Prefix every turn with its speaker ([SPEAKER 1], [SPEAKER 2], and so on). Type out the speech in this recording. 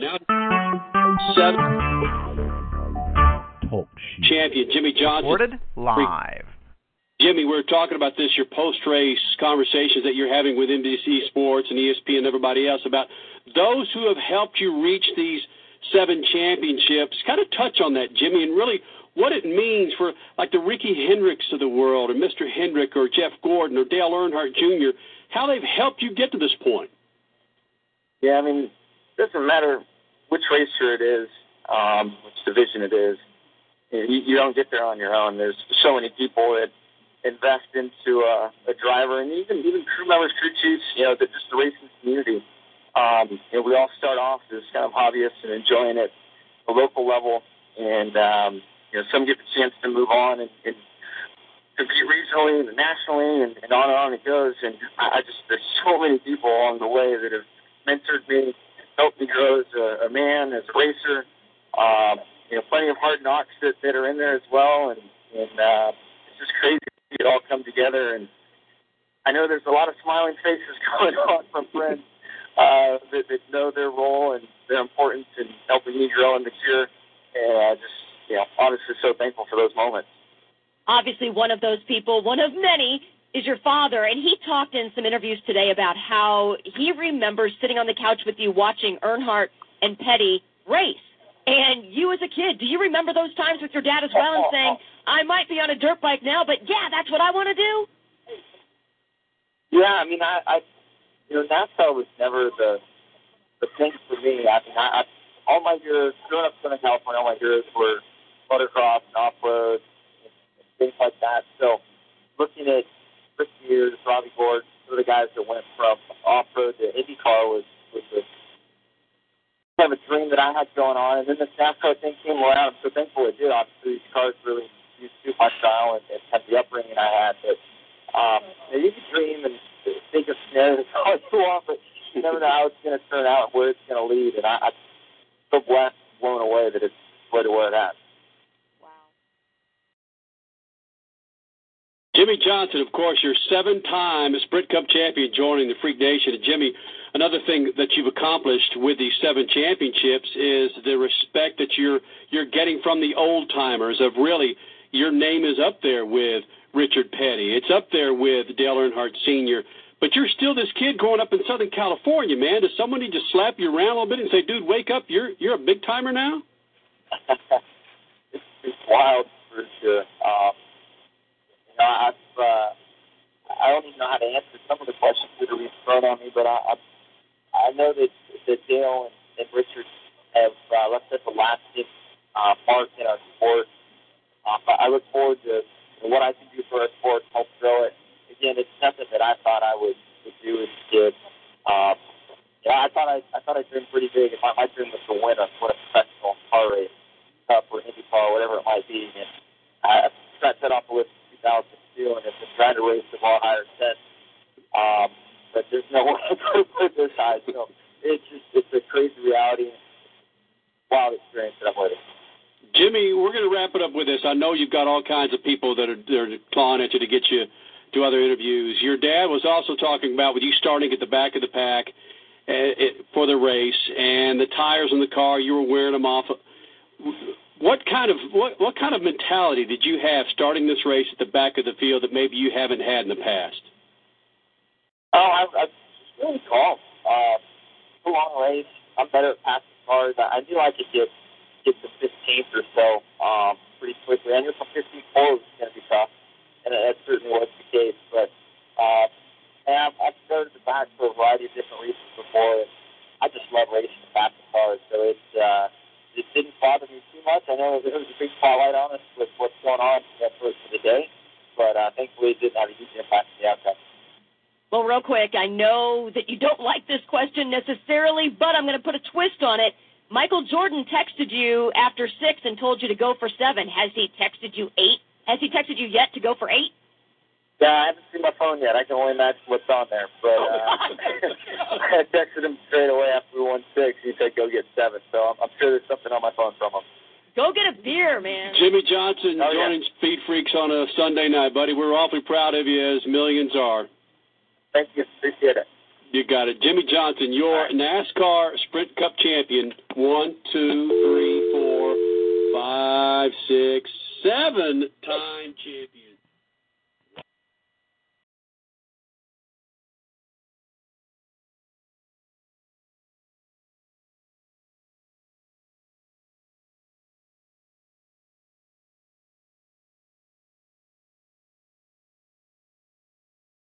[SPEAKER 1] Now, seven. Champion Jimmie Johnson.
[SPEAKER 2] Recorded live.
[SPEAKER 1] Jimmie, we're talking about this, your post race conversations that you're having with NBC Sports and ESPN and everybody else about those who have helped you reach these seven championships. Kind of touch on that, Jimmie, and really what it means for like the Ricky Hendricks of the world, or Mr. Hendrick, or Jeff Gordon, or Dale Earnhardt Jr., how they've helped you get to this point.
[SPEAKER 3] Yeah, I mean, it doesn't matter which racer it is, um, which division it is. You, you don't get there on your own. There's so many people that invest into a, a driver, and even even crew members, crew chiefs. You know, just the racing community. Um, you know, we all start off as kind of hobbyists and enjoying it at a local level, and um, you know, some get the chance to move on and, and compete regionally and nationally, and, and on and on it goes. And I just there's so many people along the way that have mentored me, me grow as a, a man, as a racer. Um, you know, plenty of hard knocks that, that are in there as well, and and uh, it's just crazy to see it all come together. And I know there's a lot of smiling faces going on from friends uh, that, that know their role and their importance in helping me grow and mature. And I just you know, honestly so thankful for those moments.
[SPEAKER 4] Obviously, one of those people, one of many, is your father, and he talked in some interviews today about how he remembers sitting on the couch with you watching Earnhardt and Petty race. And you as a kid, do you remember those times with your dad as well and saying, I might be on a dirt bike now, but yeah, that's what I want to do?
[SPEAKER 3] Yeah, I mean, I, I you know, NASCAR was never the the thing for me. I mean, I, I all my years growing up in Southern California, all my years were motocross and off road and, things like that. So looking at Chris Mears, Robby Gordon, some of the guys that went from off road to IndyCar was was a kind of a dream that I had going on. And then the NASCAR thing came around. I'm so thankful it did. Obviously, these cars really used to my style and, and kind the upbringing I had. But um, you can dream and think of scenarios all want, but you never know how it's going to turn out where it's going to lead. And I, I'm so blessed, blown away that it's led to where it has.
[SPEAKER 1] Jimmie Johnson, of course, your seven-time Sprint Cup champion joining the Freak Nation. And Jimmie, another thing that you've accomplished with these seven championships is the respect that you're you're getting from the old timers. Of really, your name is up there with Richard Petty. It's up there with Dale Earnhardt Sr. But you're still this kid growing up in Southern California, man. Does need to slap you around a little bit and say, "Dude, wake up! You're you're a big timer now."
[SPEAKER 3] it's, wild for sure. Um, you know, I've uh, I don't even know how to answer some of the questions that are being thrown on me, but I I, I know that that Dale and, and Richard have uh, left us a lasting uh, mark in our sport. Um, I look forward to what I can do for our sport, help grow it. Again, it's nothing that I thought I would, would do as a kid. Um, yeah, I thought I I thought I dreamed pretty big. And my, my dream was to win a win a professional car race, cup or IndyCar, whatever it might be. And I got set off the list 2002 and have been trying to raise the bar higher since. Um, but there's no way to put this high. So it's just it's a crazy reality, wild experience that I'm living.
[SPEAKER 1] Jimmie, we're going to wrap it up with this. I know you've got all kinds of people that are, that are clawing at you to get you to other interviews. Your dad was also talking about with you starting at the back of the pack uh, it, for the race and the tires in the car. You were wearing them off what kind of what what kind of mentality did you have starting this race at the back of the field that maybe you haven't had in the past?
[SPEAKER 3] Oh, I, I really calm. Uh, a long race. I'm better at passing cars. I, I knew I could get get to 15th or so um, pretty quickly. I knew from 15th forward was going to be tough, and that certainly was the case. But uh, and I've, I've started the back for a variety of different reasons before. And I just love racing the back of cars, so it's. Uh, it didn't bother me too much. I know there was a big spotlight on us with what's going on for the day, but uh, thankfully it didn't have a huge impact on the outcome.
[SPEAKER 4] Well, real quick, I know that you don't like this question necessarily, but I'm going to put a twist on it. Michael Jordan texted you after six and told you to go for seven. Has he texted you eight? Has he texted you yet to go for eight?
[SPEAKER 3] Yeah, I haven't seen my phone yet. I can only imagine what's on there. But
[SPEAKER 4] Oh,
[SPEAKER 3] uh, I texted him straight away after we won six. He said go get seven. So I'm, I'm sure there's something on my phone from him.
[SPEAKER 4] Go get a beer, man.
[SPEAKER 1] Jimmie Johnson
[SPEAKER 3] Oh, yeah.
[SPEAKER 1] joining Speed Freaks on a Sunday night, buddy. We're awfully proud of you, as millions are.
[SPEAKER 3] Thank you. Appreciate it.
[SPEAKER 1] You got it. Jimmie Johnson, your NASCAR Sprint Cup champion. One, two, three, four, five, six, seven time champion.